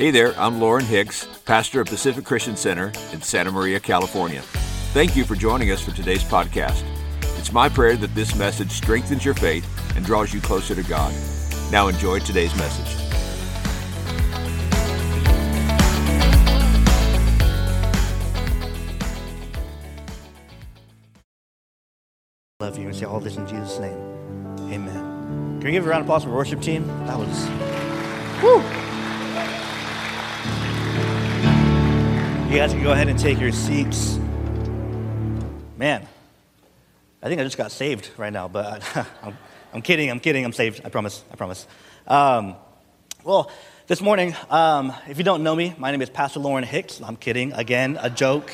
Hey there, I'm Lauren Hicks, pastor of Pacific Christian Center in Santa Maria, California. Thank you for joining us for today's podcast. It's my prayer that this message strengthens your faith and draws you closer to God. Now enjoy today's message. Love you and say all this in Jesus' name. Amen. Can we give a round of applause for worship team? That was. Woo! You guys can go ahead and take your seats. Man, I think I just got saved right now, but I'm, I'm kidding, I'm kidding, I'm saved. I promise, I promise. Um, well, this morning, um, if you don't know me, my name is Pastor Lauren Hicks. I'm kidding, again, a joke,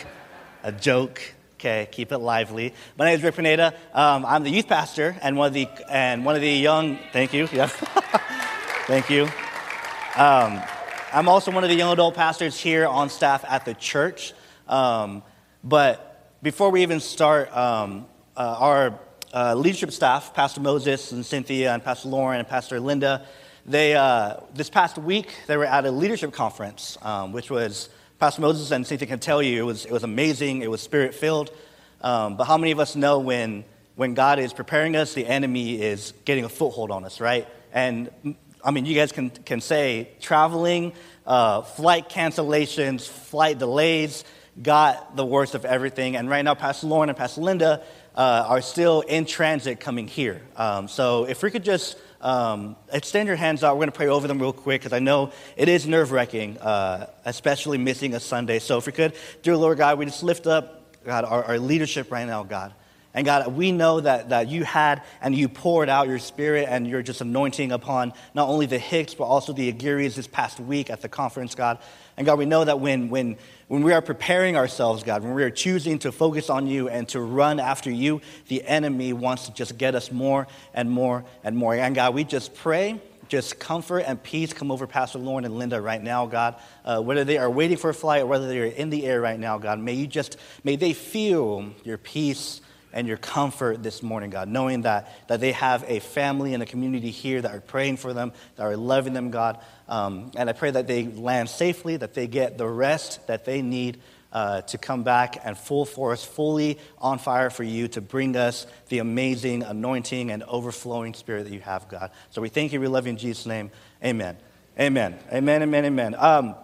a joke. Okay, keep it lively. My name is Rick Pineda. Um, I'm the youth pastor and one of the and one of the young. Thank you. Yeah, thank you. Um, I'm also one of the young adult pastors here on staff at the church. Um, but before we even start, um, uh, our uh, leadership staff, Pastor Moses and Cynthia and Pastor Lauren and Pastor Linda, they uh, this past week they were at a leadership conference, um, which was Pastor Moses and Cynthia can tell you it was, it was amazing, it was spirit filled. Um, but how many of us know when, when God is preparing us, the enemy is getting a foothold on us, right? And I mean, you guys can, can say traveling, uh, flight cancellations, flight delays got the worst of everything. And right now, Pastor Lauren and Pastor Linda uh, are still in transit coming here. Um, so if we could just um, extend your hands out. We're going to pray over them real quick because I know it is nerve wracking, uh, especially missing a Sunday. So if we could, dear Lord God, we just lift up, God, our, our leadership right now, God. And God, we know that, that you had and you poured out your spirit and your just anointing upon not only the Hicks, but also the Aguirres this past week at the conference, God. And God, we know that when, when, when we are preparing ourselves, God, when we are choosing to focus on you and to run after you, the enemy wants to just get us more and more and more. And God, we just pray just comfort and peace come over Pastor Lauren and Linda right now, God. Uh, whether they are waiting for a flight or whether they are in the air right now, God, may you just, may they feel your peace and your comfort this morning, God, knowing that, that they have a family and a community here that are praying for them, that are loving them, God. Um, and I pray that they land safely, that they get the rest that they need uh, to come back and full force, fully on fire for you to bring us the amazing anointing and overflowing spirit that you have, God. So we thank you. We love you in Jesus' name. Amen. Amen. Amen. Amen. Amen. Um,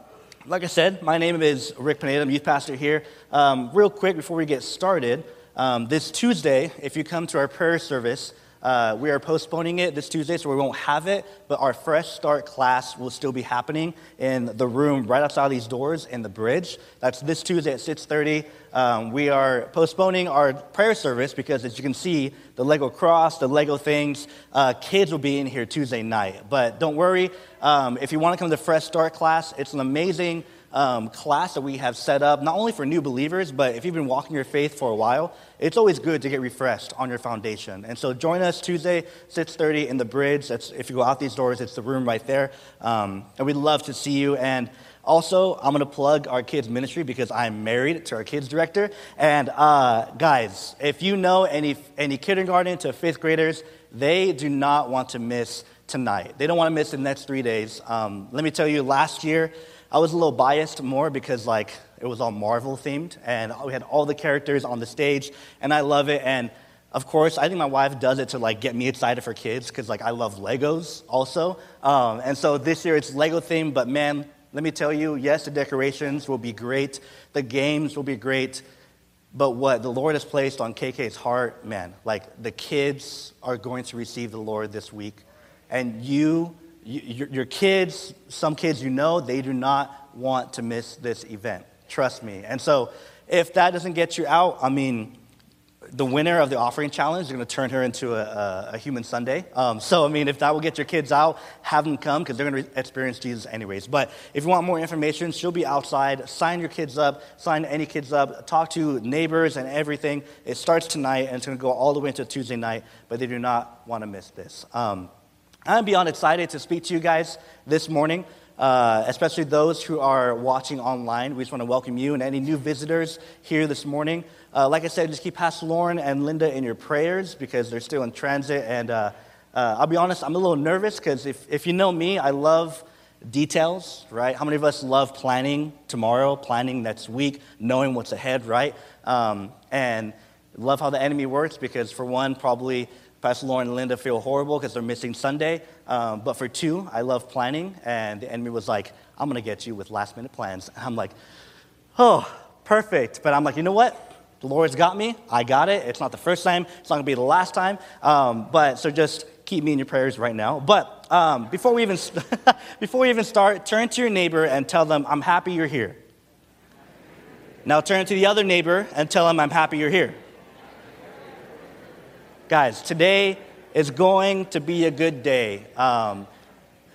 like I said, my name is Rick Pineda. I'm youth pastor here. Um, real quick before we get started, um, this Tuesday, if you come to our prayer service, uh, we are postponing it this Tuesday, so we won't have it, but our Fresh Start class will still be happening in the room right outside these doors in the bridge. That's this Tuesday at 6.30. Um, we are postponing our prayer service because, as you can see, the Lego cross, the Lego things, uh, kids will be in here Tuesday night. But don't worry, um, if you want to come to Fresh Start class, it's an amazing um, class that we have set up, not only for new believers, but if you've been walking your faith for a while, it's always good to get refreshed on your foundation. And so join us Tuesday, 6.30 in the bridge. That's, if you go out these doors, it's the room right there. Um, and we'd love to see you. And also, I'm going to plug our kids' ministry because I'm married to our kids' director. And uh, guys, if you know any, any kindergarten to fifth graders, they do not want to miss tonight. They don't want to miss the next three days. Um, let me tell you, last year, I was a little biased more because like it was all Marvel themed and we had all the characters on the stage and I love it and of course I think my wife does it to like get me excited for kids because like I love Legos also. Um, and so this year it's Lego themed but man let me tell you yes the decorations will be great the games will be great but what the Lord has placed on KK's heart man like the kids are going to receive the Lord this week and you your, your kids, some kids you know, they do not want to miss this event. Trust me. And so, if that doesn't get you out, I mean, the winner of the offering challenge is going to turn her into a, a, a human sundae. Um, so, I mean, if that will get your kids out, have them come because they're going to experience Jesus anyways. But if you want more information, she'll be outside. Sign your kids up, sign any kids up, talk to neighbors and everything. It starts tonight and it's going to go all the way into Tuesday night, but they do not want to miss this. Um, I'm beyond excited to speak to you guys this morning, uh, especially those who are watching online. We just want to welcome you and any new visitors here this morning. Uh, like I said, just keep Pastor Lauren and Linda in your prayers because they're still in transit. And uh, uh I'll be honest, I'm a little nervous because if, if you know me, I love details, right? How many of us love planning tomorrow, planning next week, knowing what's ahead, right? Um, and love how the enemy works because, for one, probably Pastor Lauren and Linda feel horrible because they're missing Sunday. Um, but for two, I love planning, and the enemy was like, I'm going to get you with last minute plans. And I'm like, oh, perfect. But I'm like, you know what? The Lord's got me. I got it. It's not the first time. It's not going to be the last time. Um, but so just keep me in your prayers right now. But um, before, we even before we even start, turn to your neighbor and tell them, I'm happy you're here. Now turn to the other neighbor and tell them, I'm happy you're here. Guys, today is going to be a good day. Um,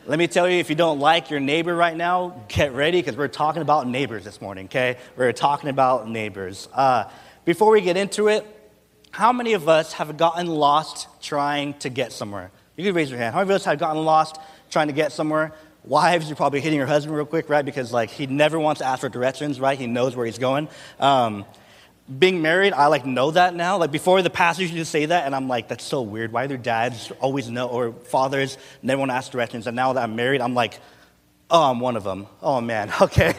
let me tell you, if you don't like your neighbor right now, get ready because we're talking about neighbors this morning, okay? We're talking about neighbors. Uh, before we get into it, how many of us have gotten lost trying to get somewhere? You can raise your hand. How many of us have gotten lost trying to get somewhere? Wives, you're probably hitting your husband real quick, right? Because like he never wants to ask for directions, right? He knows where he's going. Um, being married, I like know that now. Like before, the pastors used to say that, and I'm like, that's so weird. Why do dads always know, or fathers never want to ask directions? And now that I'm married, I'm like, oh, I'm one of them. Oh man, okay.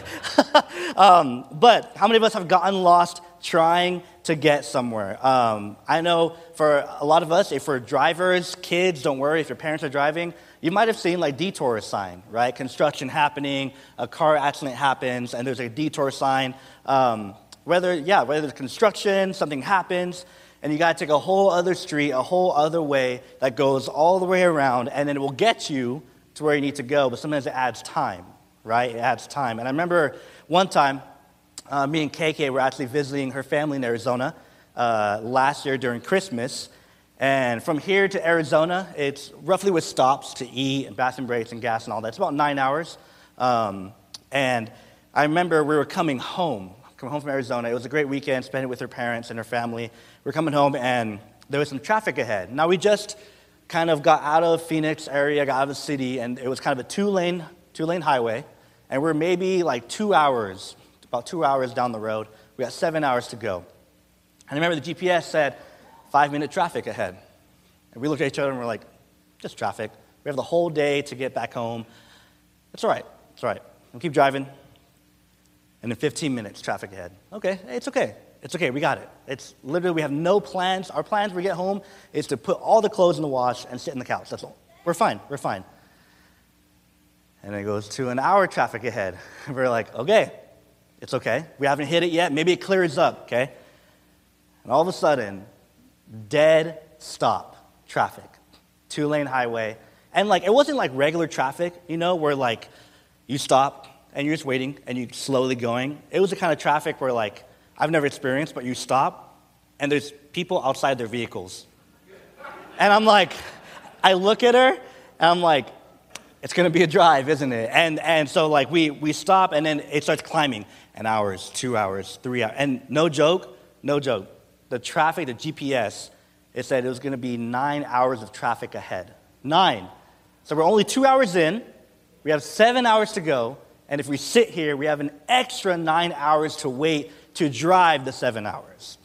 um, but how many of us have gotten lost trying to get somewhere. Um, I know for a lot of us, if we're drivers, kids, don't worry, if your parents are driving, you might have seen like detour sign, right? Construction happening, a car accident happens, and there's a detour sign. Um, whether, yeah, whether there's construction, something happens, and you got to take a whole other street, a whole other way that goes all the way around, and then it will get you to where you need to go, but sometimes it adds time, right? It adds time. And I remember one time, uh, me and KK were actually visiting her family in Arizona uh, last year during Christmas. And from here to Arizona, it's roughly with stops to eat and bathroom breaks and gas and all that. It's about nine hours. Um, and I remember we were coming home, coming home from Arizona. It was a great weekend, spent it with her parents and her family. We're coming home, and there was some traffic ahead. Now, we just kind of got out of Phoenix area, got out of the city, and it was kind of a two lane, two lane highway. And we're maybe like two hours about two hours down the road. We got seven hours to go. And I remember the GPS said five minute traffic ahead. And we looked at each other and we're like, just traffic. We have the whole day to get back home. It's all right. It's all right. We'll keep driving. And in 15 minutes, traffic ahead. Okay, it's okay. It's okay. We got it. It's literally, we have no plans. Our plans when we get home is to put all the clothes in the wash and sit in the couch. That's all. We're fine. We're fine. And it goes to an hour traffic ahead. We're like, okay, it's okay. We haven't hit it yet. Maybe it clears up, okay? And all of a sudden, dead stop traffic, two lane highway. And like, it wasn't like regular traffic, you know, where like you stop and you're just waiting and you're slowly going. It was the kind of traffic where like I've never experienced, but you stop and there's people outside their vehicles. And I'm like, I look at her and I'm like, it's to be a drive, isn't it? And, and so, like, we, we stop and then it starts climbing an hours, two hours, three hours. And no joke, no joke. The traffic, the GPS, it said it was to be nine hours of traffic ahead. Nine. So we're only two hours in. We have seven hours to go. And if we sit here, we have an extra nine hours to wait to drive the seven hours.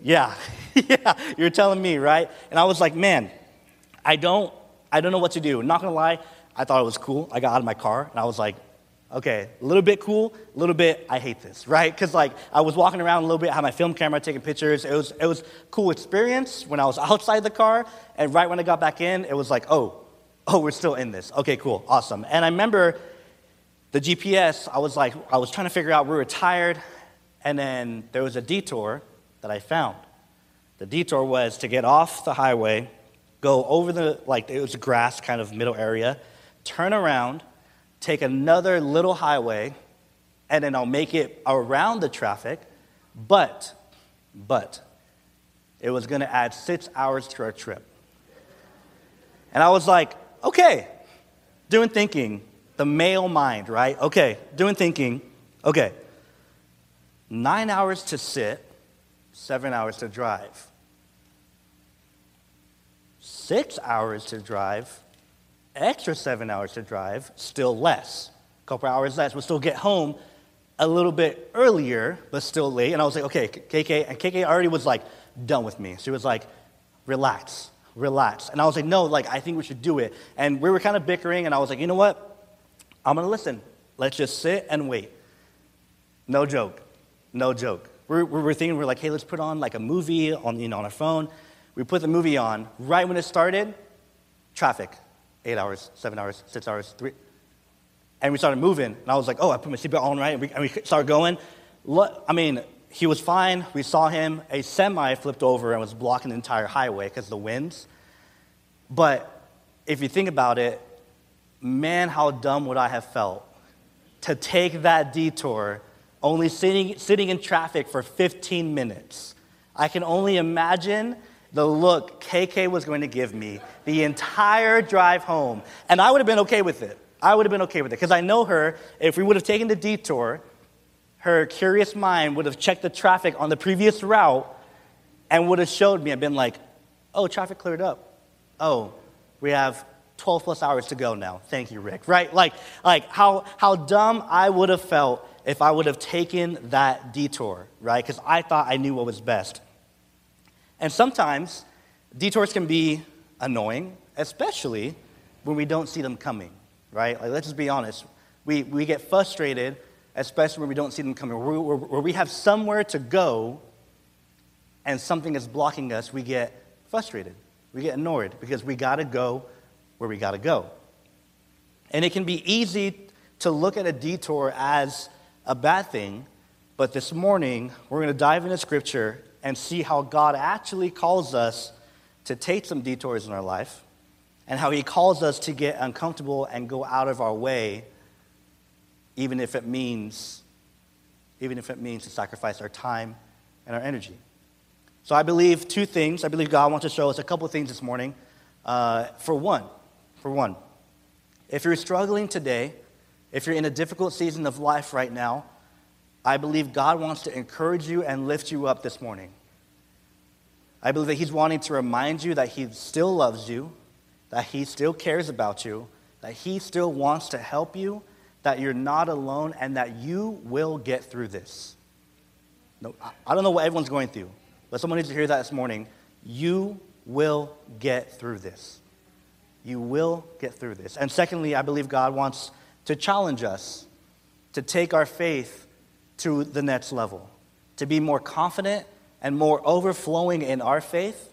Yeah, yeah, you're telling me, right? And I was like, man, I don't I don't know what to do. Not gonna lie, I thought it was cool. I got out of my car and I was like, okay, a little bit cool, a little bit, I hate this, right? Because like I was walking around a little bit, I had my film camera taking pictures. It was it was cool experience when I was outside the car, and right when I got back in, it was like, oh, oh, we're still in this. Okay, cool, awesome. And I remember the GPS. I was like, I was trying to figure out. We were tired, and then there was a detour that I found. The detour was to get off the highway go over the, like it was a grass kind of middle area, turn around, take another little highway, and then I'll make it around the traffic. But, but, it was to add six hours to our trip. And I was like, okay, doing thinking, the male mind, right? Okay, doing thinking, okay, nine hours to sit, seven hours to drive six hours to drive, extra seven hours to drive, still less. A couple hours less. We'll still get home a little bit earlier, but still late. And I was like, okay, KK. And KK already was like, done with me. She was like, relax, relax. And I was like, no, like, I think we should do it. And we were kind of bickering, and I was like, you know what? I'm going to listen. Let's just sit and wait. No joke. No joke. We're, we're thinking, we're like, hey, let's put on like a movie on, you know, on our phone. We put the movie on. Right when it started, traffic. Eight hours, seven hours, six hours, three. And we started moving. And I was like, oh, I put my seatbelt on, right? And we, and we started going. I mean, he was fine. We saw him. A semi flipped over and was blocking the entire highway because the winds. But if you think about it, man, how dumb would I have felt to take that detour only sitting, sitting in traffic for 15 minutes. I can only imagine the look KK was going to give me the entire drive home. And I would have been okay with it. I would have been okay with it because I know her. If we would have taken the detour, her curious mind would have checked the traffic on the previous route and would have showed me and been like, oh, traffic cleared up. Oh, we have 12 plus hours to go now. Thank you, Rick. Right? Like, like how, how dumb I would have felt if I would have taken that detour, right? Because I thought I knew what was best. And sometimes detours can be annoying, especially when we don't see them coming, right? Like, let's just be honest. We, we get frustrated, especially when we don't see them coming. Where, where, we have somewhere to go and something is blocking us, we get frustrated. We get annoyed because we got to go where we got to go. And it can be easy to look at a detour as a bad thing, but this morning we're going to dive into scripture and see how God actually calls us to take some detours in our life and how he calls us to get uncomfortable and go out of our way even if it means even if it means to sacrifice our time and our energy. So I believe two things. I believe God wants to show us a couple of things this morning. Uh, for one, for one, if you're struggling today if you're in a difficult season of life right now, I believe God wants to encourage you and lift you up this morning. I believe that He's wanting to remind you that He still loves you, that He still cares about you, that He still wants to help you, that you're not alone, and that you will get through this. No, I don't know what everyone's going through, but someone needs to hear that this morning. You will get through this. You will get through this. And secondly, I believe God wants to challenge us to take our faith to the next level, to be more confident and more overflowing in our faith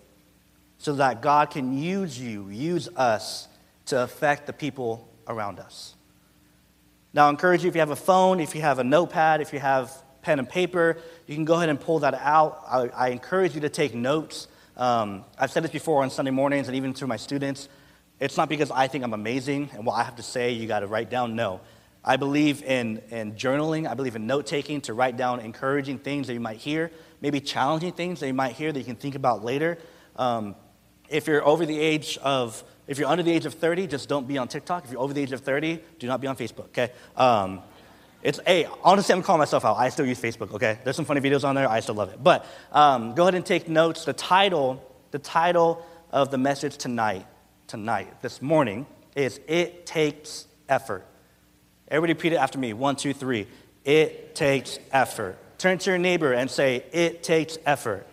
so that God can use you, use us to affect the people around us. Now, I encourage you if you have a phone, if you have a notepad, if you have pen and paper, you can go ahead and pull that out. I, I encourage you to take notes. Um, I've said this before on Sunday mornings and even to my students. It's not because I think I'm amazing and what I have to say you got to write down. No. I believe in, in journaling. I believe in note taking to write down encouraging things that you might hear, maybe challenging things that you might hear that you can think about later. Um, if you're over the age of, if you're under the age of 30, just don't be on TikTok. If you're over the age of 30, do not be on Facebook, okay? Um, it's, hey, honestly, I'm calling myself out. I still use Facebook, okay? There's some funny videos on there. I still love it. But um, go ahead and take notes. The title, the title of the message tonight tonight, this morning, is It Takes Effort. Everybody repeat it after me. One, two, three. It takes effort. Turn to your neighbor and say, It takes effort.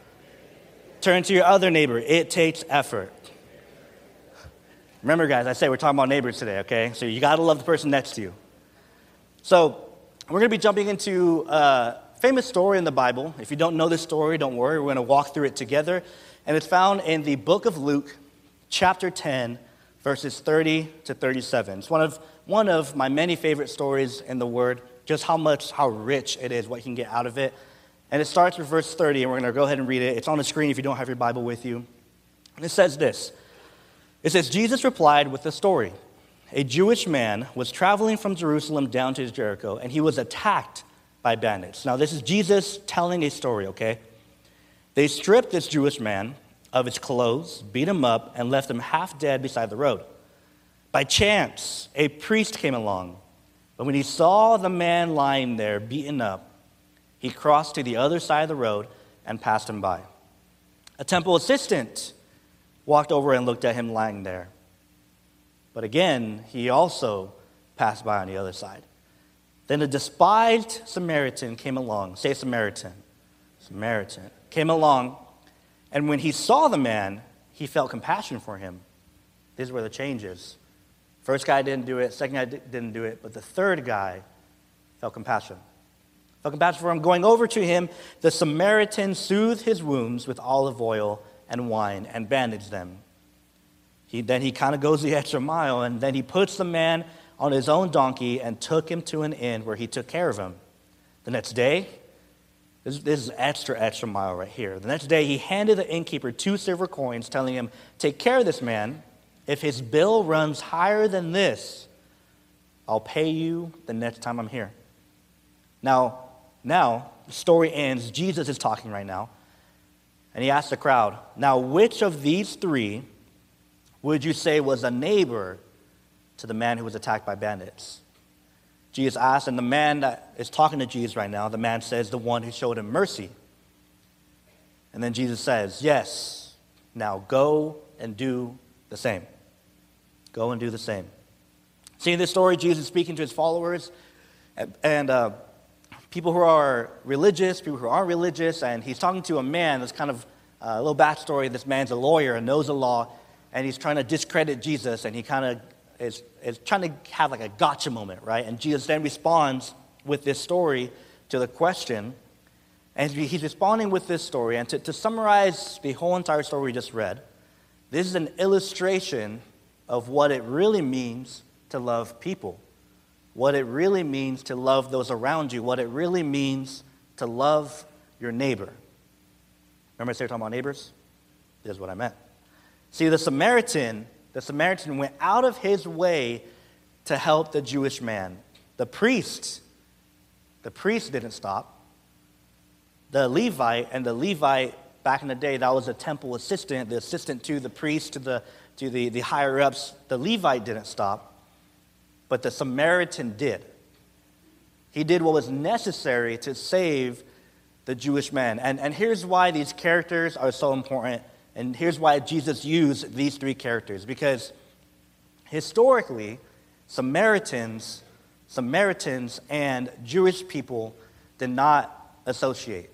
Turn to your other neighbor. It takes effort. Remember, guys, I say we're talking about neighbors today, okay? So you got to love the person next to you. So we're to be jumping into a famous story in the Bible. If you don't know this story, don't worry. We're to walk through it together. And it's found in the book of Luke, chapter 10, verses 30 to 37. It's one of, one of my many favorite stories in the Word, just how much, how rich it is, what you can get out of it. And it starts with verse 30, and we're going to go ahead and read it. It's on the screen if you don't have your Bible with you. And it says this It says, Jesus replied with a story. A Jewish man was traveling from Jerusalem down to Jericho, and he was attacked by bandits. Now, this is Jesus telling a story, okay? They stripped this Jewish man of his clothes, beat him up, and left him half dead beside the road. By chance, a priest came along, but when he saw the man lying there, beaten up, he crossed to the other side of the road and passed him by. A temple assistant walked over and looked at him lying there. But again, he also passed by on the other side. Then a despised Samaritan came along. Say Samaritan. Samaritan. Came along and when he saw the man, he felt compassion for him. This is where the change is. First guy didn't do it, second guy didn't do it, but the third guy felt compassion. Felt compassion for him. Going over to him, the Samaritan soothed his wounds with olive oil and wine and bandaged them. He, then he kind of goes the extra mile, and then he puts the man on his own donkey and took him to an inn where he took care of him. The next day, this, this is extra, extra mile right here. The next day, he handed the innkeeper two silver coins, telling him, Take care of this man. If his bill runs higher than this, I'll pay you the next time I'm here. Now, now, the story ends. Jesus is talking right now. And he asks the crowd, Now, which of these three would you say was a neighbor to the man who was attacked by bandits? Jesus asked, and the man that is talking to Jesus right now, the man says, The one who showed him mercy. And then Jesus says, Yes, now go and do the same. Go and do the same. See, in this story, Jesus is speaking to his followers, and uh, people who are religious, people who aren't religious, and he's talking to a man that's kind of uh, a little backstory. This man's a lawyer and knows the law, and he's trying to discredit Jesus, and he kind of is, is trying to have like a gotcha moment, right? And Jesus then responds with this story to the question, and he's responding with this story. And to, to summarize the whole entire story we just read, this is an illustration of what it really means to love people what it really means to love those around you, what it really means to love your neighbor. Remember I started talking about neighbors? This is what I meant. See, the Samaritan, the Samaritan went out of his way to help the Jewish man. The priest, the priest didn't stop. The Levite, and the Levite back in the day, that was a temple assistant, the assistant to the priest, to the, to the, the higher ups. The Levite didn't stop but the Samaritan did. He did what was necessary to save the Jewish man. And, and here's why these characters are so important, and here's why Jesus used these three characters. Because historically, Samaritans, Samaritans and Jewish people did not associate.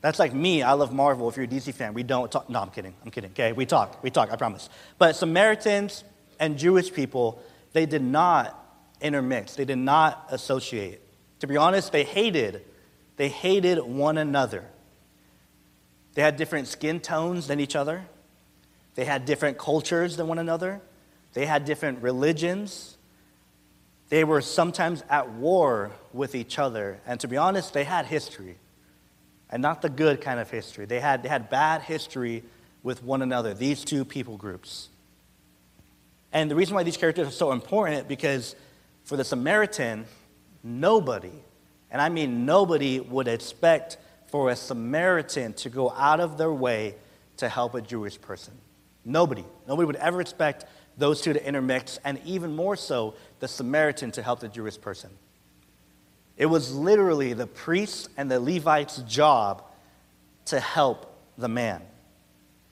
That's like me. I love Marvel. If you're a DC fan, we don't talk. No, I'm kidding. I'm kidding. Okay, we talk. We talk. I promise. But Samaritans and Jewish people, they did not intermix. They did not associate. To be honest, they hated. They hated one another. They had different skin tones than each other. They had different cultures than one another. They had different religions. They were sometimes at war with each other. And to be honest, they had history. And not the good kind of history. They had, they had bad history with one another, these two people groups. And the reason why these characters are so important because for the Samaritan, nobody, and I mean nobody, would expect for a Samaritan to go out of their way to help a Jewish person. Nobody. Nobody would ever expect those two to intermix, and even more so, the Samaritan to help the Jewish person. It was literally the priest and the Levite's job to help the man.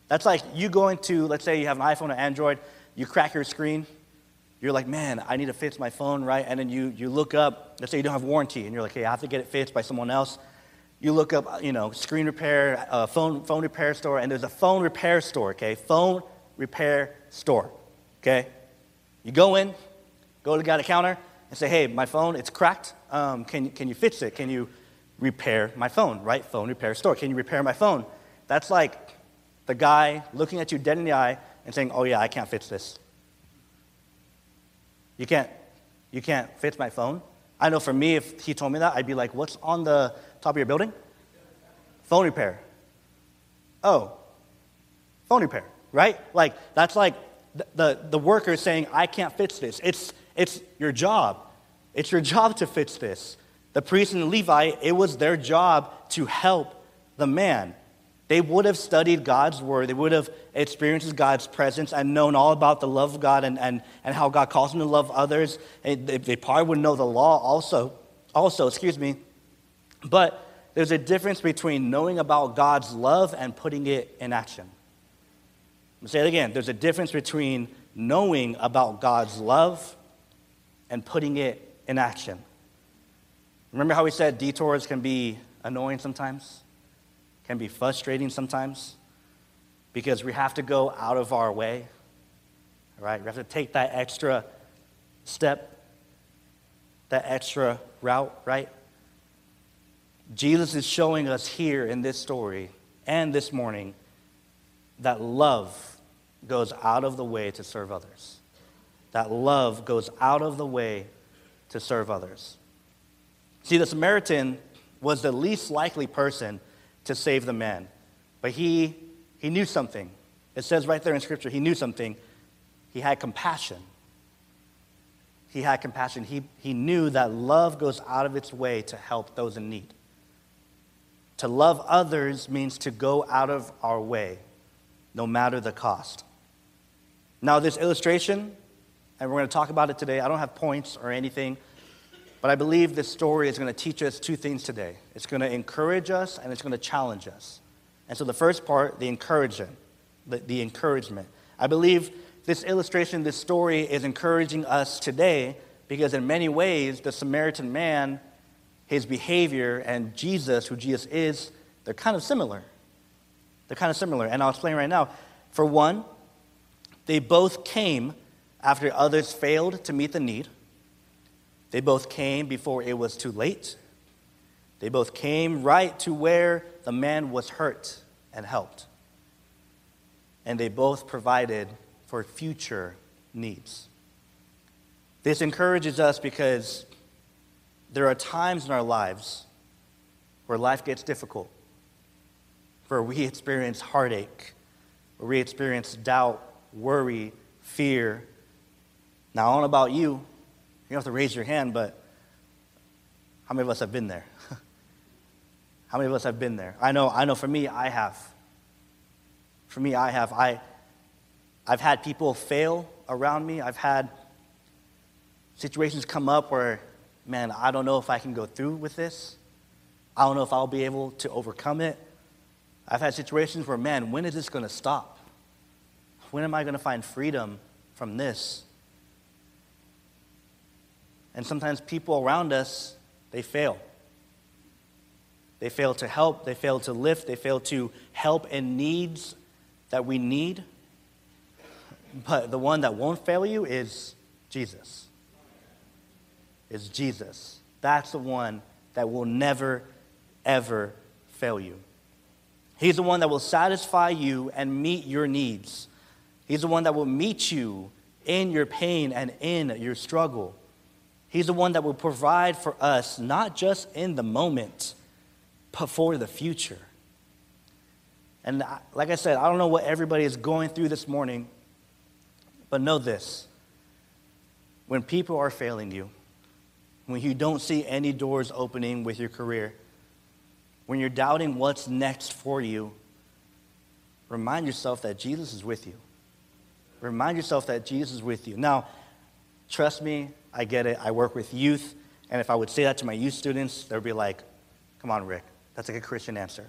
That's like you going to, let's say you have an iPhone or Android, you crack your screen, you're like, man, I need to fix my phone, right? And then you, you look up, let's say you don't have warranty, and you're like, hey, I have to get it fixed by someone else. You look up, you know, screen repair, uh, phone, phone repair store, and there's a phone repair store, okay? Phone repair store, okay? You go in, go to the guy at the counter, and say, hey, my phone, it's cracked. Um, can, can you fix it? Can you repair my phone, right? Phone repair store. Can you repair my phone? That's like the guy looking at you dead in the eye and saying, oh, yeah, I can't fix this. You can't, you can't fix my phone. I know for me, if he told me that, I'd be like, what's on the top of your building? Phone repair. Oh, phone repair, right? Like, that's like the, the, the worker saying, I can't fix this. It's, it's your job. It's your job to fix this. The priest and the Levite, it was their job to help the man. They would have studied God's word. They would have experienced God's presence and known all about the love of God and, and, and how God calls them to love others. They, they probably would know the law also. Also, excuse me. But there's a difference between knowing about God's love and putting it in action. I'll say it again. There's a difference between knowing about God's love and putting it in action. Remember how we said detours can be annoying sometimes? can be frustrating sometimes because we have to go out of our way, right? We have to take that extra step, that extra route, right? Jesus is showing us here in this story and this morning that love goes out of the way to serve others. That love goes out of the way to serve others. See, the Samaritan was the least likely person to save the man, but he, he knew something. It says right there in Scripture, he knew something. He had compassion. He had compassion. He, he knew that love goes out of its way to help those in need. To love others means to go out of our way, no matter the cost. Now, this illustration, and we're going to talk about it today, I don't have points or anything, but I believe this story is going to teach us two things today. It's going to encourage us and it's going to challenge us. And so, the first part, the encouragement, the, the encouragement. I believe this illustration, this story is encouraging us today because, in many ways, the Samaritan man, his behavior, and Jesus, who Jesus is, they're kind of similar. They're kind of similar. And I'll explain right now. For one, they both came after others failed to meet the need. They both came before it was too late. They both came right to where the man was hurt and helped. And they both provided for future needs. This encourages us because there are times in our lives where life gets difficult, where we experience heartache, where we experience doubt worry, fear. Now, I don't know about you. You don't have to raise your hand, but how many of us have been there? how many of us have been there? I know, I know for me, I have. For me, I have. I, I've had people fail around me. I've had situations come up where, man, I don't know if I can go through with this. I don't know if I'll be able to overcome it. I've had situations where, man, when is this going to stop? When am I going to find freedom from this? And sometimes people around us, they fail. They fail to help, they fail to lift, they fail to help in needs that we need. But the one that won't fail you is Jesus. Is Jesus. That's the one that will never, ever fail you. He's the one that will satisfy you and meet your needs. He's the one that will meet you in your pain and in your struggle. He's the one that will provide for us, not just in the moment, but for the future. And like I said, I don't know what everybody is going through this morning, but know this. When people are failing you, when you don't see any doors opening with your career, when you're doubting what's next for you, remind yourself that Jesus is with you. Remind yourself that Jesus is with you. Now, trust me, I get it. I work with youth, and if I would say that to my youth students, they'd be like, come on, Rick, that's like a Christian answer.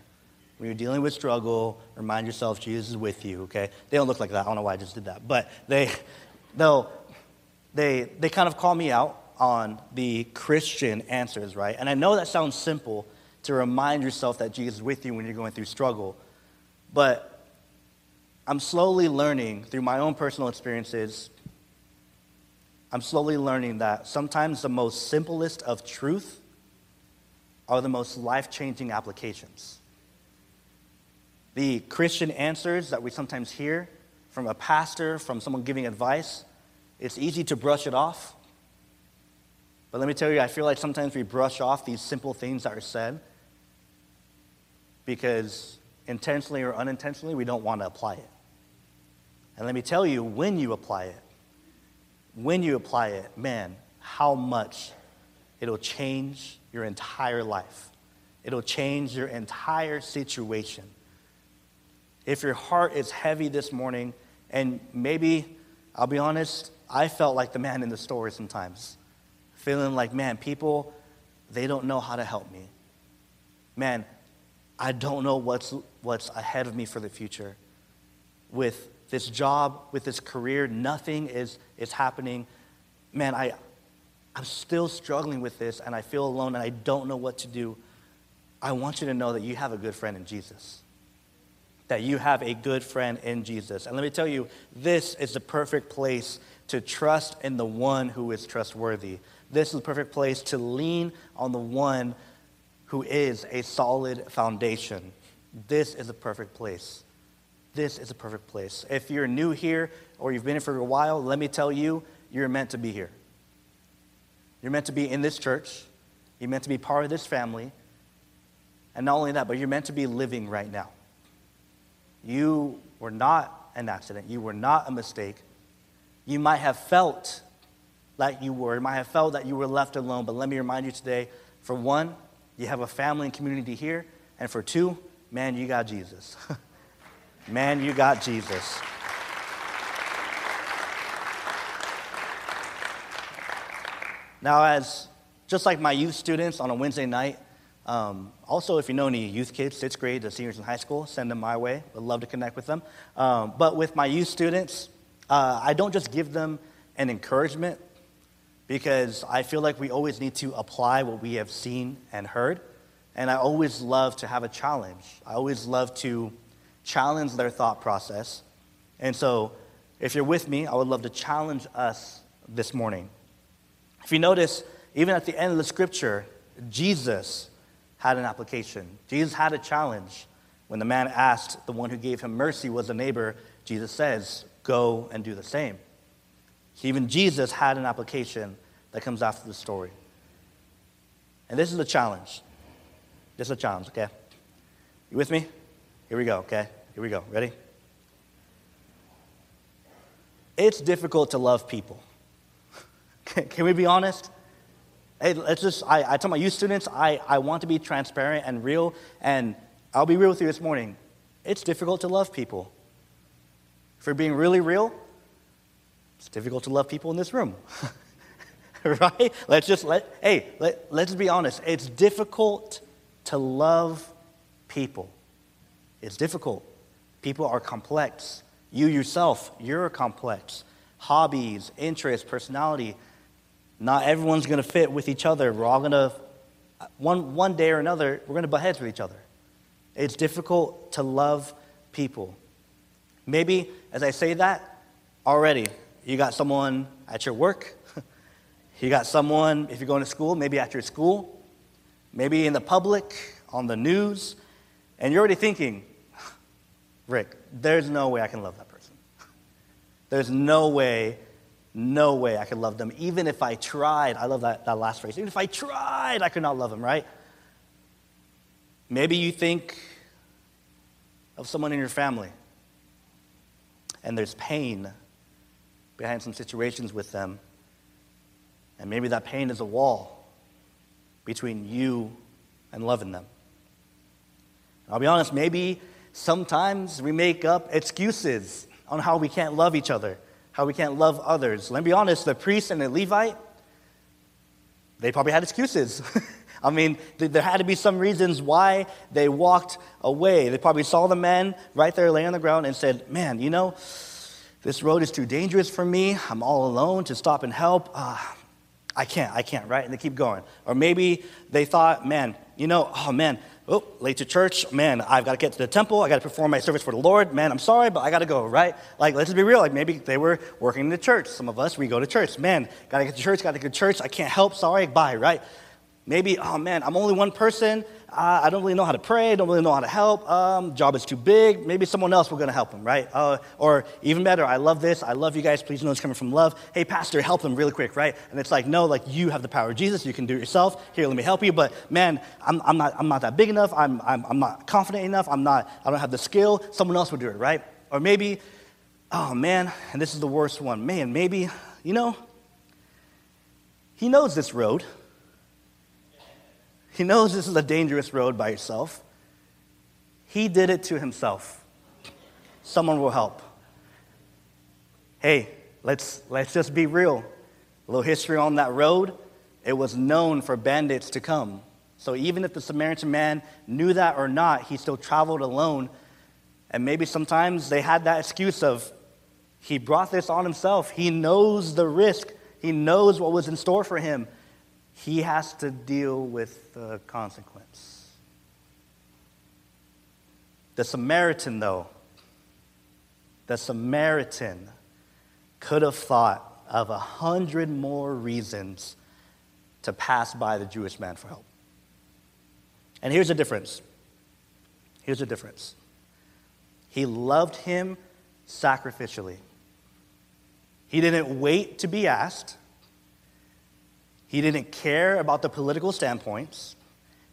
When you're dealing with struggle, remind yourself Jesus is with you, okay? They don't look like that. I don't know why I just did that. But they, they'll, they, they kind of call me out on the Christian answers, right? And I know that sounds simple to remind yourself that Jesus is with you when you're going through struggle. But I'm slowly learning through my own personal experiences, I'm slowly learning that sometimes the most simplest of truth are the most life changing applications. The Christian answers that we sometimes hear from a pastor, from someone giving advice, it's easy to brush it off. But let me tell you, I feel like sometimes we brush off these simple things that are said because intentionally or unintentionally, we don't want to apply it. And let me tell you, when you apply it, when you apply it, man, how much it'll change your entire life. It'll change your entire situation. If your heart is heavy this morning, and maybe, I'll be honest, I felt like the man in the story sometimes, feeling like, man, people, they don't know how to help me. Man, I don't know what's, what's ahead of me for the future with this job, with this career, nothing is, is happening. Man, I, I'm still struggling with this and I feel alone and I don't know what to do. I want you to know that you have a good friend in Jesus. That you have a good friend in Jesus. And let me tell you, this is the perfect place to trust in the one who is trustworthy. This is the perfect place to lean on the one who is a solid foundation. This is a perfect place. This is a perfect place. If you're new here or you've been here for a while, let me tell you, you're meant to be here. You're meant to be in this church. You're meant to be part of this family. And not only that, but you're meant to be living right now. You were not an accident. You were not a mistake. You might have felt like you were. You might have felt that you were left alone. But let me remind you today for one, you have a family and community here. And for two, man, you got Jesus. man, you got Jesus. Now, as just like my youth students on a Wednesday night, um, also, if you know any youth kids, sixth grade to seniors in high school, send them my way. Would love to connect with them. Um, but with my youth students, uh, I don't just give them an encouragement because I feel like we always need to apply what we have seen and heard. And I always love to have a challenge. I always love to challenge their thought process. And so, if you're with me, I would love to challenge us this morning. If you notice, even at the end of the scripture, Jesus had an application. Jesus had a challenge. When the man asked, the one who gave him mercy was a neighbor, Jesus says, Go and do the same. Even Jesus had an application that comes after the story. And this is a challenge. This is a challenge, okay? You with me? Here we go, okay? Here we go. Ready? It's difficult to love people. Can we be honest? Hey, let's just, I, I tell my youth students, I, I want to be transparent and real, and I'll be real with you this morning. It's difficult to love people. We're being really real, it's difficult to love people in this room. right? Let's just let, hey, let, let's be honest. It's difficult to love people. It's difficult. People are complex. You yourself, you're complex. Hobbies, interests, personality. Not everyone's going to fit with each other. We're all going to, one, one day or another, we're going to butt heads with each other. It's difficult to love people. Maybe as I say that, already you got someone at your work, you got someone, if you're going to school, maybe at your school, maybe in the public, on the news, and you're already thinking, Rick, there's no way I can love that person. There's no way no way I could love them. Even if I tried, I love that, that last phrase. Even if I tried, I could not love them, right? Maybe you think of someone in your family and there's pain behind some situations with them. And maybe that pain is a wall between you and loving them. I'll be honest, maybe sometimes we make up excuses on how we can't love each other how we can't love others. Let me be honest, the priest and the Levite, they probably had excuses. I mean, there had to be some reasons why they walked away. They probably saw the man right there laying on the ground and said, Man, you know, this road is too dangerous for me. I'm all alone to stop and help. Uh, I can't, I can't, right? And they keep going. Or maybe they thought, Man, you know, oh man, oh, late to church, man, I've got to get to the temple, I got to perform my service for the Lord, man, I'm sorry, but I got to go, right? Like, let's just be real, like maybe they were working in the church. Some of us, we go to church, man, got to get to church, got to get to church, I can't help, sorry, bye, right? Maybe, oh man, I'm only one person, uh, I don't really know how to pray, don't really know how to help, um, job is too big, maybe someone else will going to help him, right? Uh, or even better, I love this, I love you guys, please know it's coming from love. Hey, pastor, help them really quick, right? And it's like, no, like you have the power of Jesus, you can do it yourself. Here, let me help you. But man, I'm, I'm, not, I'm not that big enough, I'm, I'm, I'm not confident enough, I'm not, I don't have the skill, someone else will do it, right? Or maybe, oh man, and this is the worst one, man, maybe, you know, he knows this road. He knows this is a dangerous road by yourself. He did it to himself. Someone will help. Hey, let's, let's just be real. A little history on that road. It was known for bandits to come. So even if the Samaritan man knew that or not, he still traveled alone. And maybe sometimes they had that excuse of, he brought this on himself. He knows the risk, he knows what was in store for him he has to deal with the consequence. The Samaritan, though, the Samaritan could have thought of a hundred more reasons to pass by the Jewish man for help. And here's the difference. Here's the difference. He loved him sacrificially. He didn't wait to be asked. He didn't care about the political standpoints.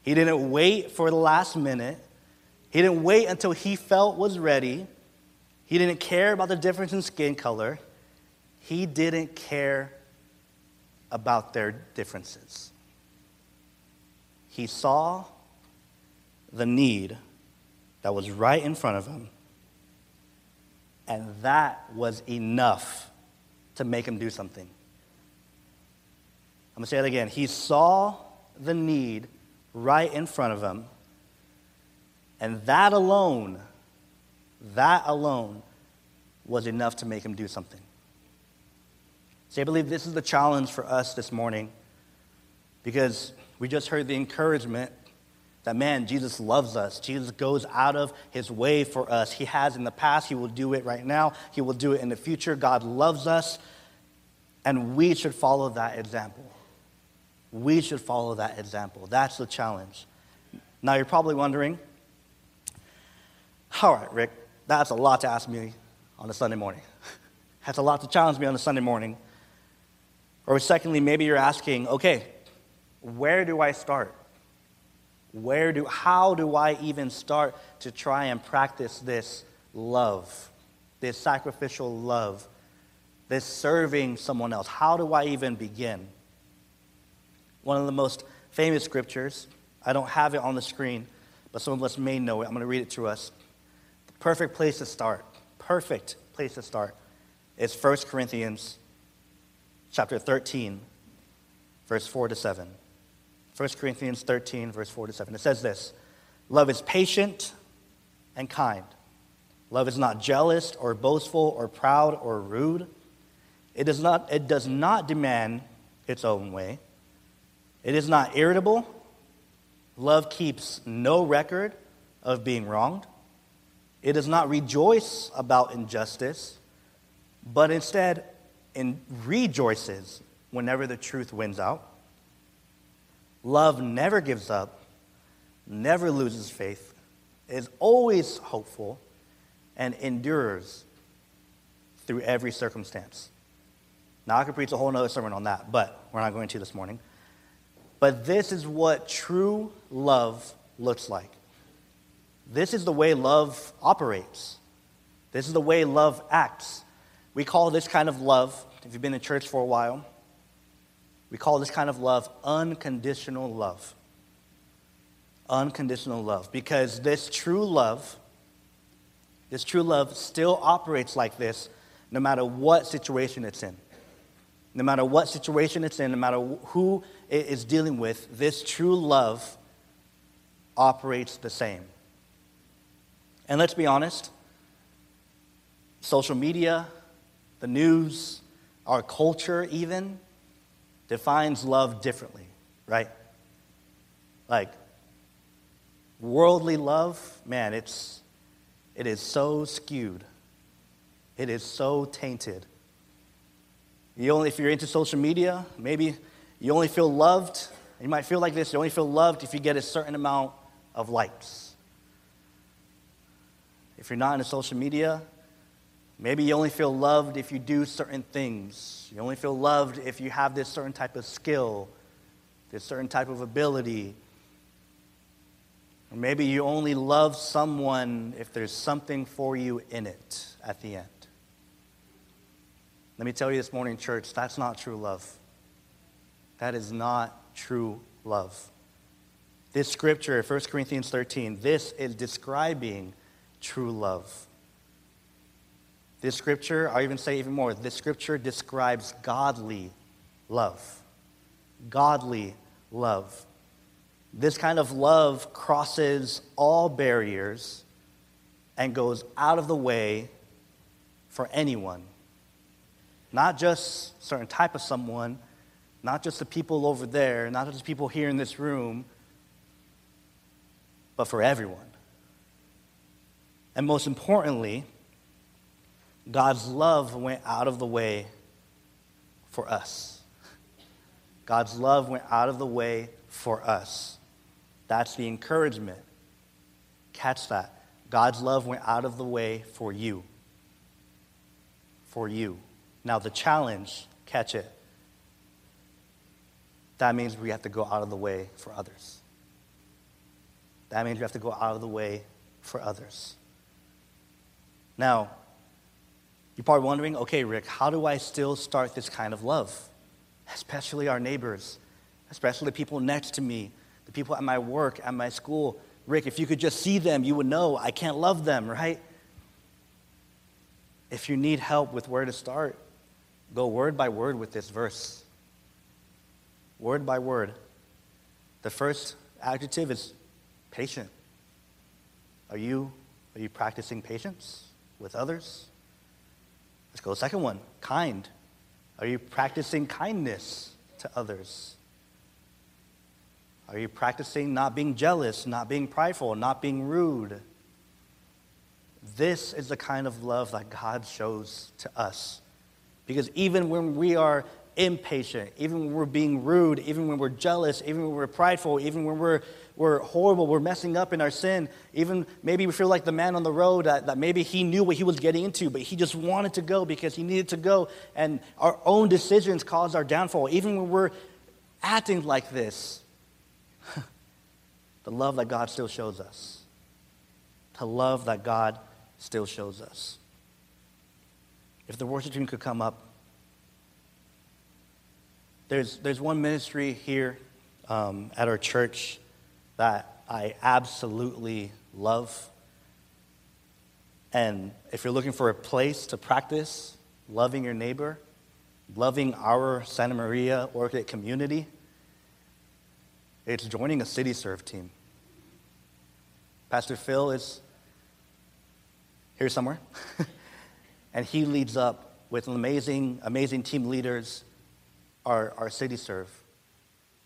He didn't wait for the last minute. He didn't wait until he felt was ready. He didn't care about the difference in skin color. He didn't care about their differences. He saw the need that was right in front of him, and that was enough to make him do something. I'm going to say it again. He saw the need right in front of him, and that alone, that alone was enough to make him do something. See, I believe this is the challenge for us this morning because we just heard the encouragement that, man, Jesus loves us. Jesus goes out of his way for us. He has in the past, he will do it right now, he will do it in the future. God loves us, and we should follow that example. We should follow that example. That's the challenge. Now, you're probably wondering, all right, Rick, that's a lot to ask me on a Sunday morning. That's a lot to challenge me on a Sunday morning. Or secondly, maybe you're asking, okay, where do I start? Where do how do I even start to try and practice this love, this sacrificial love, this serving someone else? How do I even begin? One of the most famous scriptures, I don't have it on the screen, but some of us may know it. I'm going to read it to us. The perfect place to start, perfect place to start is 1 Corinthians chapter 13, verse 4 to 7. 1 Corinthians 13, verse 4 to 7. It says this Love is patient and kind. Love is not jealous or boastful or proud or rude. It does not, it does not demand its own way. It is not irritable. Love keeps no record of being wronged. It does not rejoice about injustice, but instead and rejoices whenever the truth wins out. Love never gives up, never loses faith, is always hopeful, and endures through every circumstance. Now, I could preach a whole other sermon on that, but we're not going to this morning. But this is what true love looks like. This is the way love operates. This is the way love acts. We call this kind of love, if you've been in church for a while, we call this kind of love unconditional love. Unconditional love. Because this true love, this true love still operates like this no matter what situation it's in. No matter what situation it's in, no matter who is dealing with, this true love operates the same. And let's be honest social media, the news, our culture, even, defines love differently, right? Like, worldly love, man, it's, it is so skewed. It is so tainted. You only, if you're into social media, maybe you only feel loved. You might feel like this you only feel loved if you get a certain amount of likes. If you're not into social media, Maybe you only feel loved if you do certain things. You only feel loved if you have this certain type of skill, this certain type of ability. Or maybe you only love someone if there's something for you in it at the end. Let me tell you this morning, church, that's not true love. That is not true love. This scripture, 1 Corinthians 13, this is describing true love. This scripture, I'll even say even more, this scripture describes godly love. Godly love. This kind of love crosses all barriers and goes out of the way for anyone. Not just certain type of someone, not just the people over there, not just the people here in this room, but for everyone. And most importantly, God's love went out of the way for us. God's love went out of the way for us. That's the encouragement. Catch that. God's love went out of the way for you. For you. Now, the challenge, catch it. That means we have to go out of the way for others. That means we have to go out of the way for others. Now, you're probably wondering okay, Rick, how do I still start this kind of love? Especially our neighbors, especially the people next to me, the people at my work, at my school. Rick, if you could just see them, you would know I can't love them, right? If you need help with where to start, go word by word with this verse. Word by word. The first adjective is patient. Are you, are you practicing patience with others? Let's go. Second one, kind. Are you practicing kindness to others? Are you practicing not being jealous, not being prideful, not being rude? This is the kind of love that God shows to us. Because even when we are impatient, even when we're being rude, even when we're jealous, even when we're prideful, even when we're, we're horrible, we're messing up in our sin, even maybe we feel like the man on the road that, that maybe he knew what he was getting into, but he just wanted to go because he needed to go, and our own decisions caused our downfall. Even when we're acting like this, the love that God still shows us. The love that God still shows us. If the worship team could come up. There's, there's one ministry here um, at our church that I absolutely love. And if you're looking for a place to practice loving your neighbor, loving our Santa Maria Orcutt community, it's joining a city serve team. Pastor Phil is here somewhere, and he leads up with amazing, amazing team leaders our, our city serve.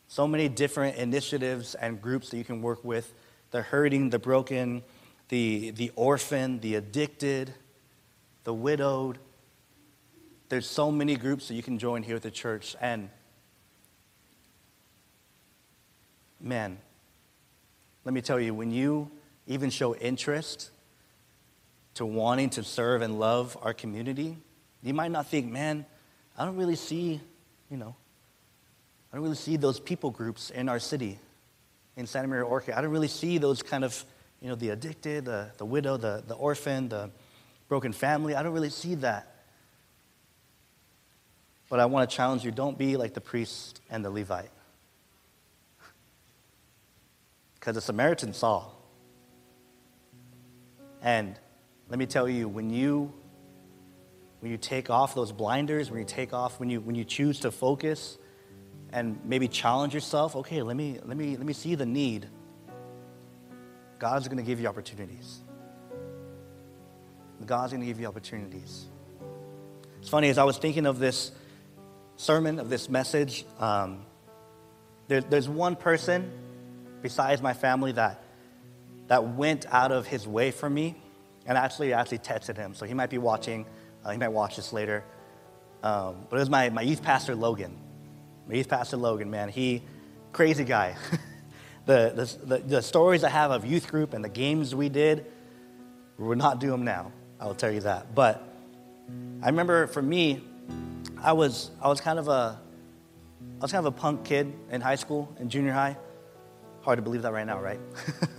So many different initiatives and groups that you can work with the hurting, the broken, the, the orphan, the addicted, the widowed. There's so many groups that you can join here at the church. And man, let me tell you, when you even show interest to wanting to serve and love our community, you might not think, man, I don't really see you know, I don't really see those people groups in our city, in Santa Maria Orcutt. I don't really see those kind of, you know, the addicted, the, the widow, the, the orphan, the broken family. I don't really see that. But I want to challenge you don't be like the priest and the Levite. Because the Samaritan saw. And let me tell you, when you when you take off those blinders, when you take off, when you, when you choose to focus and maybe challenge yourself, okay, let me, let me, let me see the need. God's going to give you opportunities. God's going to give you opportunities. It's funny, as I was thinking of this sermon, of this message, um, there, there's one person besides my family that, that went out of his way for me. And actually, actually texted him, so he might be watching. Uh, he might watch this later. Um, but it was my, my youth pastor, Logan. My youth pastor, Logan, man, he, crazy guy. the, the, the, stories I have of youth group and the games we did, we would not do them now. I will tell you that. But I remember for me, I was, I was kind of a, I was kind of a punk kid in high school, in junior high. Hard to believe that right now, right?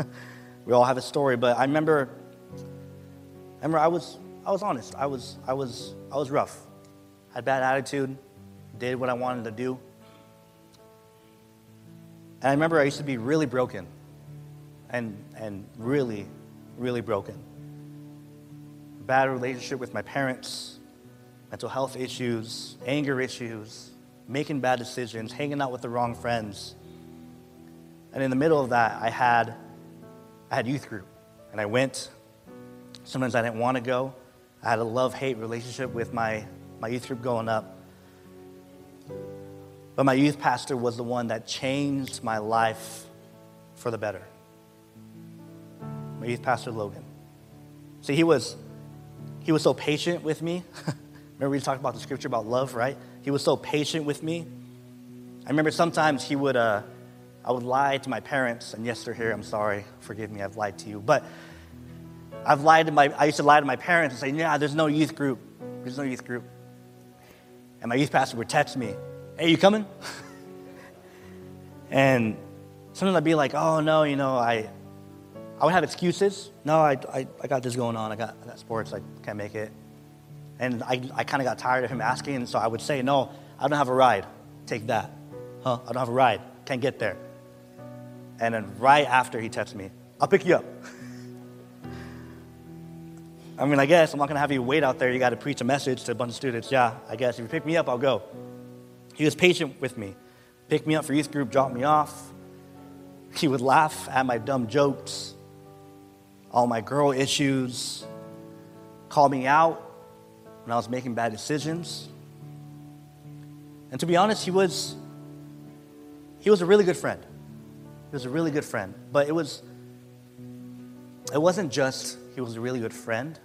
we all have a story, but I remember, I remember I was, I was honest. I was, I was, I was rough. Had bad attitude, did what I wanted to do. And I remember I used to be really broken and, and really, really broken. Bad relationship with my parents, mental health issues, anger issues, making bad decisions, hanging out with the wrong friends. And in the middle of that, I had, I had youth group. And I went. Sometimes I didn't want to go. I had a love hate relationship with my, my youth group growing up. But my youth pastor was the one that changed my life for the better. My youth pastor, Logan. See, he was, he was so patient with me. Remember, we talked about the scripture about love, right? he was so patient with me. I remember sometimes he would, uh, I would lie to my parents, and yes, they're here. I'm sorry. Forgive me. I've lied to you. But I've lied to my, I used to lie to my parents and say, yeah, there's no youth group. There's no youth group. And my youth pastor would text me, hey, you coming? and sometimes I'd be like, oh, no, you know, I, I would have excuses. No, I, I, I got this going on. I got, I got sports. I can't make it. And I, I kind of got tired of him asking, and so I would say, no, I don't have a ride. Take that. Huh? I don't have a ride. Can't get there. And then right after he texts me, I'll pick you up. I mean, I guess I'm not going to have you wait out there. You got to preach a message to a bunch of students. Yeah, I guess. If you pick me up, I'll go. He was patient with me. Picked me up for youth group, dropped me off. He would laugh at my dumb jokes, all my girl issues, call me out when I was making bad decisions. And to be honest, he was he was a really good friend. He was a really good friend. But it was it wasn't just he was a really good friend.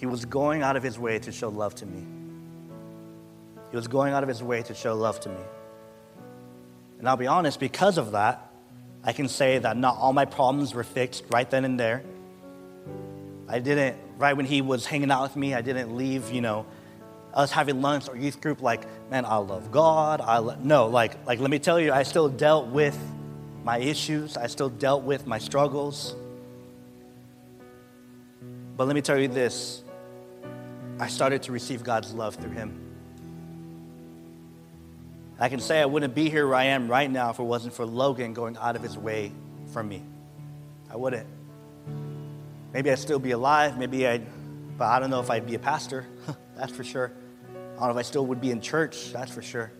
He was going out of his way to show love to me. He was going out of his way to show love to me. And I'll be honest, because of that, I can say that not all my problems were fixed right then and there. I didn't, right when he was hanging out with me, I didn't leave, you know, us having lunch or youth group like, man, I love God. I lo-. No, like, like, let me tell you, I still dealt with my issues, I still dealt with my struggles. But let me tell you this I started to receive God's love through him. I can say I wouldn't be here where I am right now if it wasn't for Logan going out of his way for me. I wouldn't. Maybe I'd still be alive, maybe I'd, but I don't know if I'd be a pastor, that's for sure. I don't know if I still would be in church, that's for sure.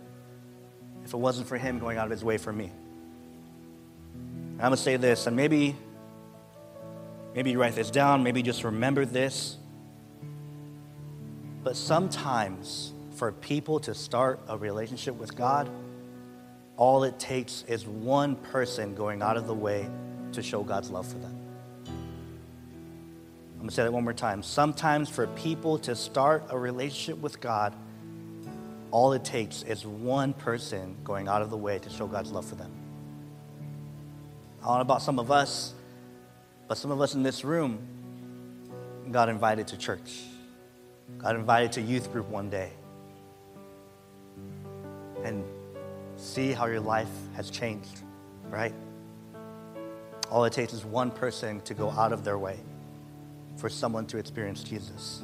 If it wasn't for him going out of his way for me. And I'm going to say this, and maybe, maybe you write this down, maybe just remember this. But sometimes, for people to start a relationship with God, all it takes is one person going out of the way to show God's love for them. I'm gonna say that one more time. Sometimes, for people to start a relationship with God, all it takes is one person going out of the way to show God's love for them. I don't know about some of us, but some of us in this room got invited to church got invited to a youth group one day and see how your life has changed, right? All it takes is one person to go out of their way for someone to experience Jesus.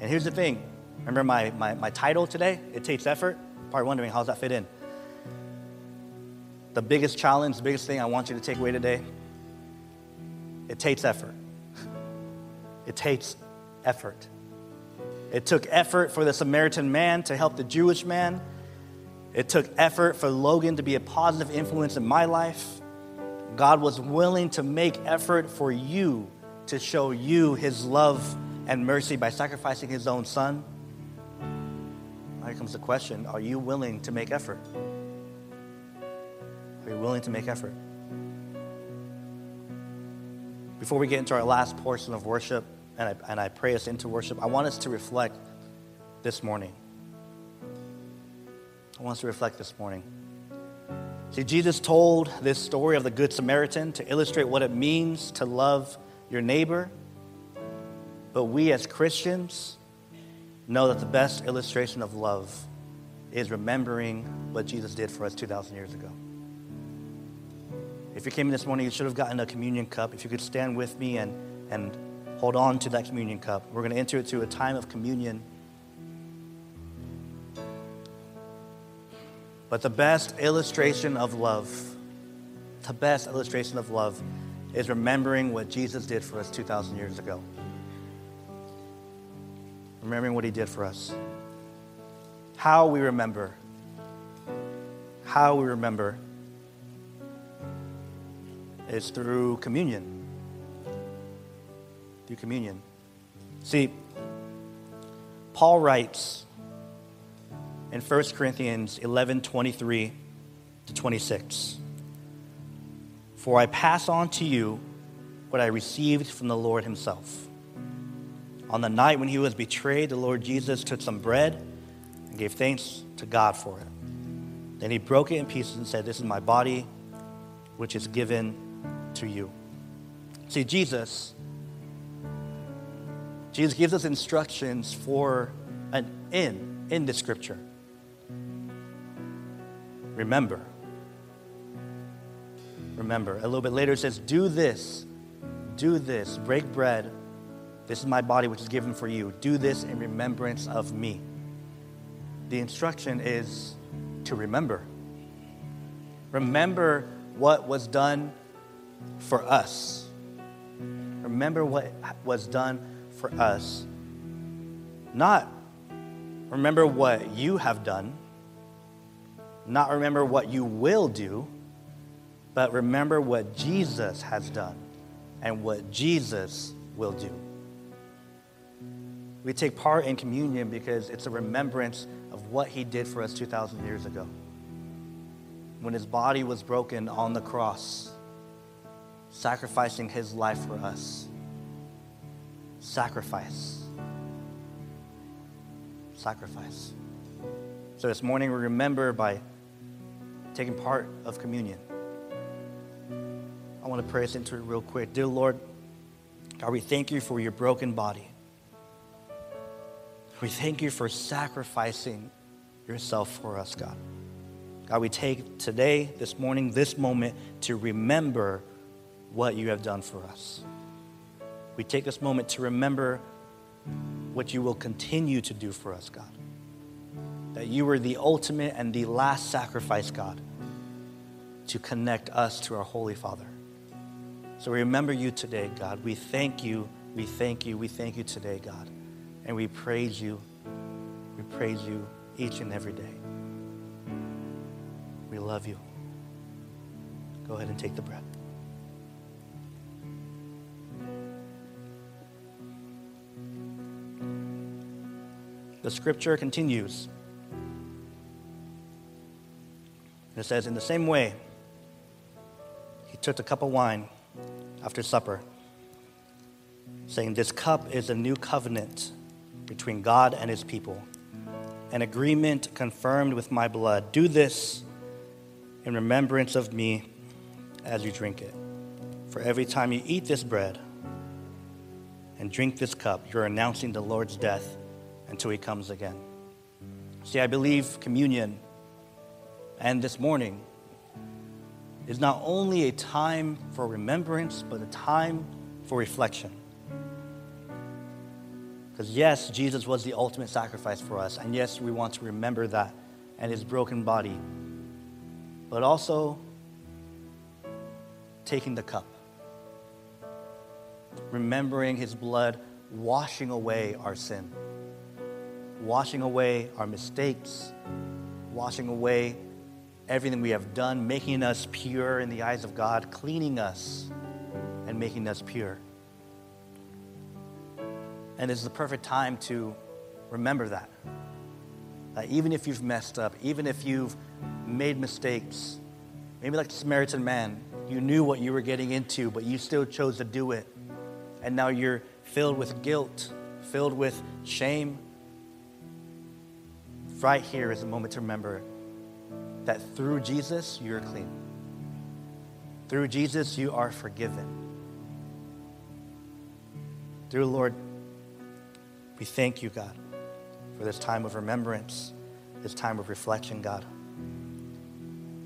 And here's the thing remember my, my, my title today? It takes effort. Probably wondering, how does that fit in? The biggest challenge, the biggest thing I want you to take away today it takes effort. It takes effort. It took effort for the Samaritan man to help the Jewish man. It took effort for Logan to be a positive influence in my life. God was willing to make effort for you to show you his love and mercy by sacrificing his own son. Here comes the question Are you willing to make effort? Are you willing to make effort? Before we get into our last portion of worship, and I, and I pray us into worship, I want us to reflect this morning. I want us to reflect this morning. See, Jesus told this story of the Good Samaritan to illustrate what it means to love your neighbor. But we as Christians know that the best illustration of love is remembering what Jesus did for us 2,000 years ago. If you came in this morning, you should have gotten a communion cup. If you could stand with me and, and hold on to that communion cup. We're going to enter it into a time of communion. But the best illustration of love, the best illustration of love is remembering what Jesus did for us 2,000 years ago. Remembering what he did for us. How we remember. How we remember is through communion through communion. See, Paul writes in 1 Corinthians 11 23 to 26 For I pass on to you what I received from the Lord Himself. On the night when he was betrayed, the Lord Jesus took some bread and gave thanks to God for it. Then he broke it in pieces and said, This is my body, which is given to you. See, Jesus, Jesus gives us instructions for an in in the scripture. Remember. Remember. A little bit later it says, Do this, do this, break bread. This is my body which is given for you. Do this in remembrance of me. The instruction is to remember. Remember what was done for us. Remember what was done for us. Not remember what you have done, not remember what you will do, but remember what Jesus has done and what Jesus will do. We take part in communion because it's a remembrance of what he did for us 2,000 years ago. When his body was broken on the cross, sacrificing his life for us. Sacrifice. Sacrifice. So this morning we remember by taking part of communion. I want to pray us into it real quick. Dear Lord, God, we thank you for your broken body. We thank you for sacrificing yourself for us, God. God, we take today, this morning, this moment to remember what you have done for us. We take this moment to remember what you will continue to do for us, God. That you were the ultimate and the last sacrifice, God, to connect us to our Holy Father. So we remember you today, God. We thank you, we thank you, we thank you today, God. And we praise you. We praise you each and every day. We love you. Go ahead and take the bread. The scripture continues. It says, In the same way, he took a cup of wine after supper, saying, This cup is a new covenant between God and his people, an agreement confirmed with my blood. Do this in remembrance of me as you drink it. For every time you eat this bread and drink this cup, you're announcing the Lord's death until he comes again. See, I believe communion and this morning is not only a time for remembrance, but a time for reflection. Because, yes, Jesus was the ultimate sacrifice for us. And yes, we want to remember that and his broken body. But also, taking the cup, remembering his blood washing away our sin, washing away our mistakes, washing away everything we have done, making us pure in the eyes of God, cleaning us and making us pure. And it's the perfect time to remember that. That even if you've messed up, even if you've made mistakes, maybe like the Samaritan man, you knew what you were getting into, but you still chose to do it. And now you're filled with guilt, filled with shame. Right here is a moment to remember that through Jesus, you're clean. Through Jesus, you are forgiven. Dear Lord, we thank you, God, for this time of remembrance, this time of reflection, God.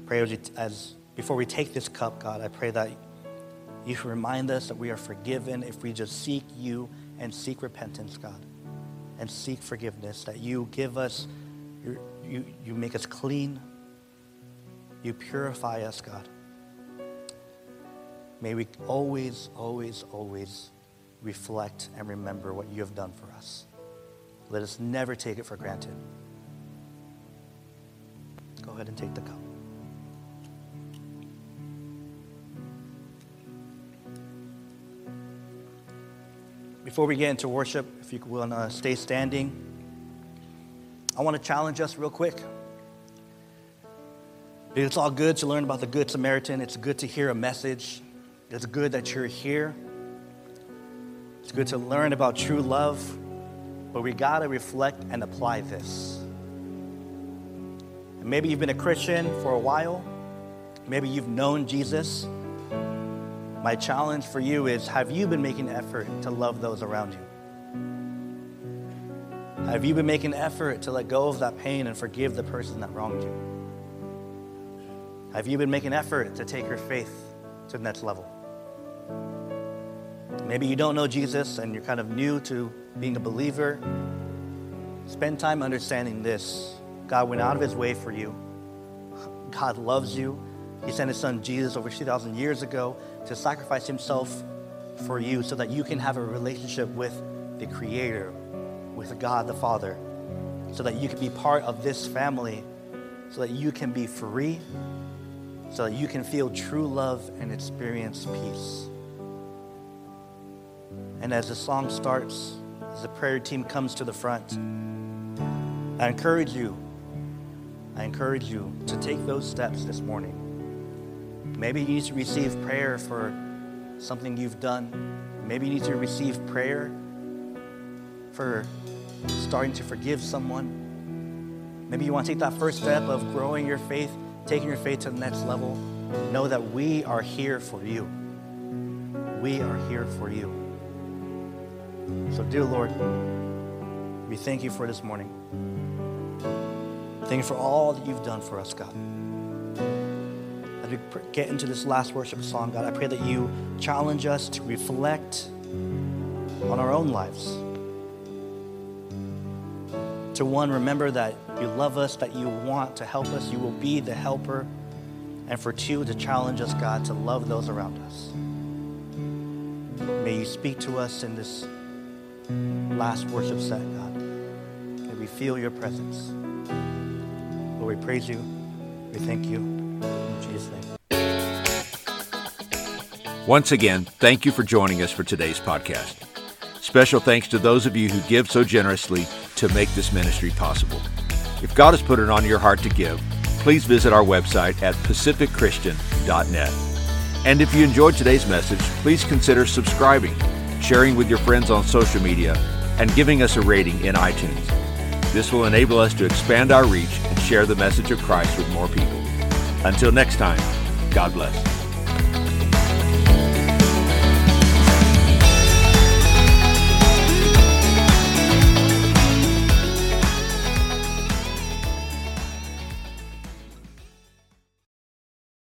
Pray as, as before we take this cup, God, I pray that you remind us that we are forgiven if we just seek you and seek repentance, God, and seek forgiveness, that you give us, you, you make us clean, you purify us, God. May we always, always, always reflect and remember what you have done for us. Let us never take it for granted. Go ahead and take the cup. Before we get into worship, if you will uh, stay standing, I want to challenge us real quick. It's all good to learn about the Good Samaritan. It's good to hear a message. It's good that you're here. It's good to learn about true love, but we got to reflect and apply this. And maybe you've been a Christian for a while, maybe you've known Jesus. My challenge for you is have you been making effort to love those around you? Have you been making effort to let go of that pain and forgive the person that wronged you? Have you been making effort to take your faith to the next level? Maybe you don't know Jesus and you're kind of new to being a believer. Spend time understanding this. God went out of his way for you. God loves you. He sent his son Jesus over 2,000 years ago to sacrifice himself for you so that you can have a relationship with the Creator, with God the Father, so that you can be part of this family, so that you can be free, so that you can feel true love and experience peace. And as the song starts, as the prayer team comes to the front, I encourage you, I encourage you to take those steps this morning. Maybe you need to receive prayer for something you've done. Maybe you need to receive prayer for starting to forgive someone. Maybe you want to take that first step of growing your faith, taking your faith to the next level. Know that we are here for you. We are here for you. So, dear Lord, we thank you for this morning. Thank you for all that you've done for us, God. As we get into this last worship song, God, I pray that you challenge us to reflect on our own lives. To one, remember that you love us, that you want to help us, you will be the helper. And for two, to challenge us, God, to love those around us. May you speak to us in this last worship set, God. May we feel your presence. Lord, we praise you. We thank you. In Jesus' name. Once again, thank you for joining us for today's podcast. Special thanks to those of you who give so generously to make this ministry possible. If God has put it on your heart to give, please visit our website at pacificchristian.net. And if you enjoyed today's message, please consider subscribing, sharing with your friends on social media, and giving us a rating in iTunes. This will enable us to expand our reach and share the message of Christ with more people. Until next time, God bless.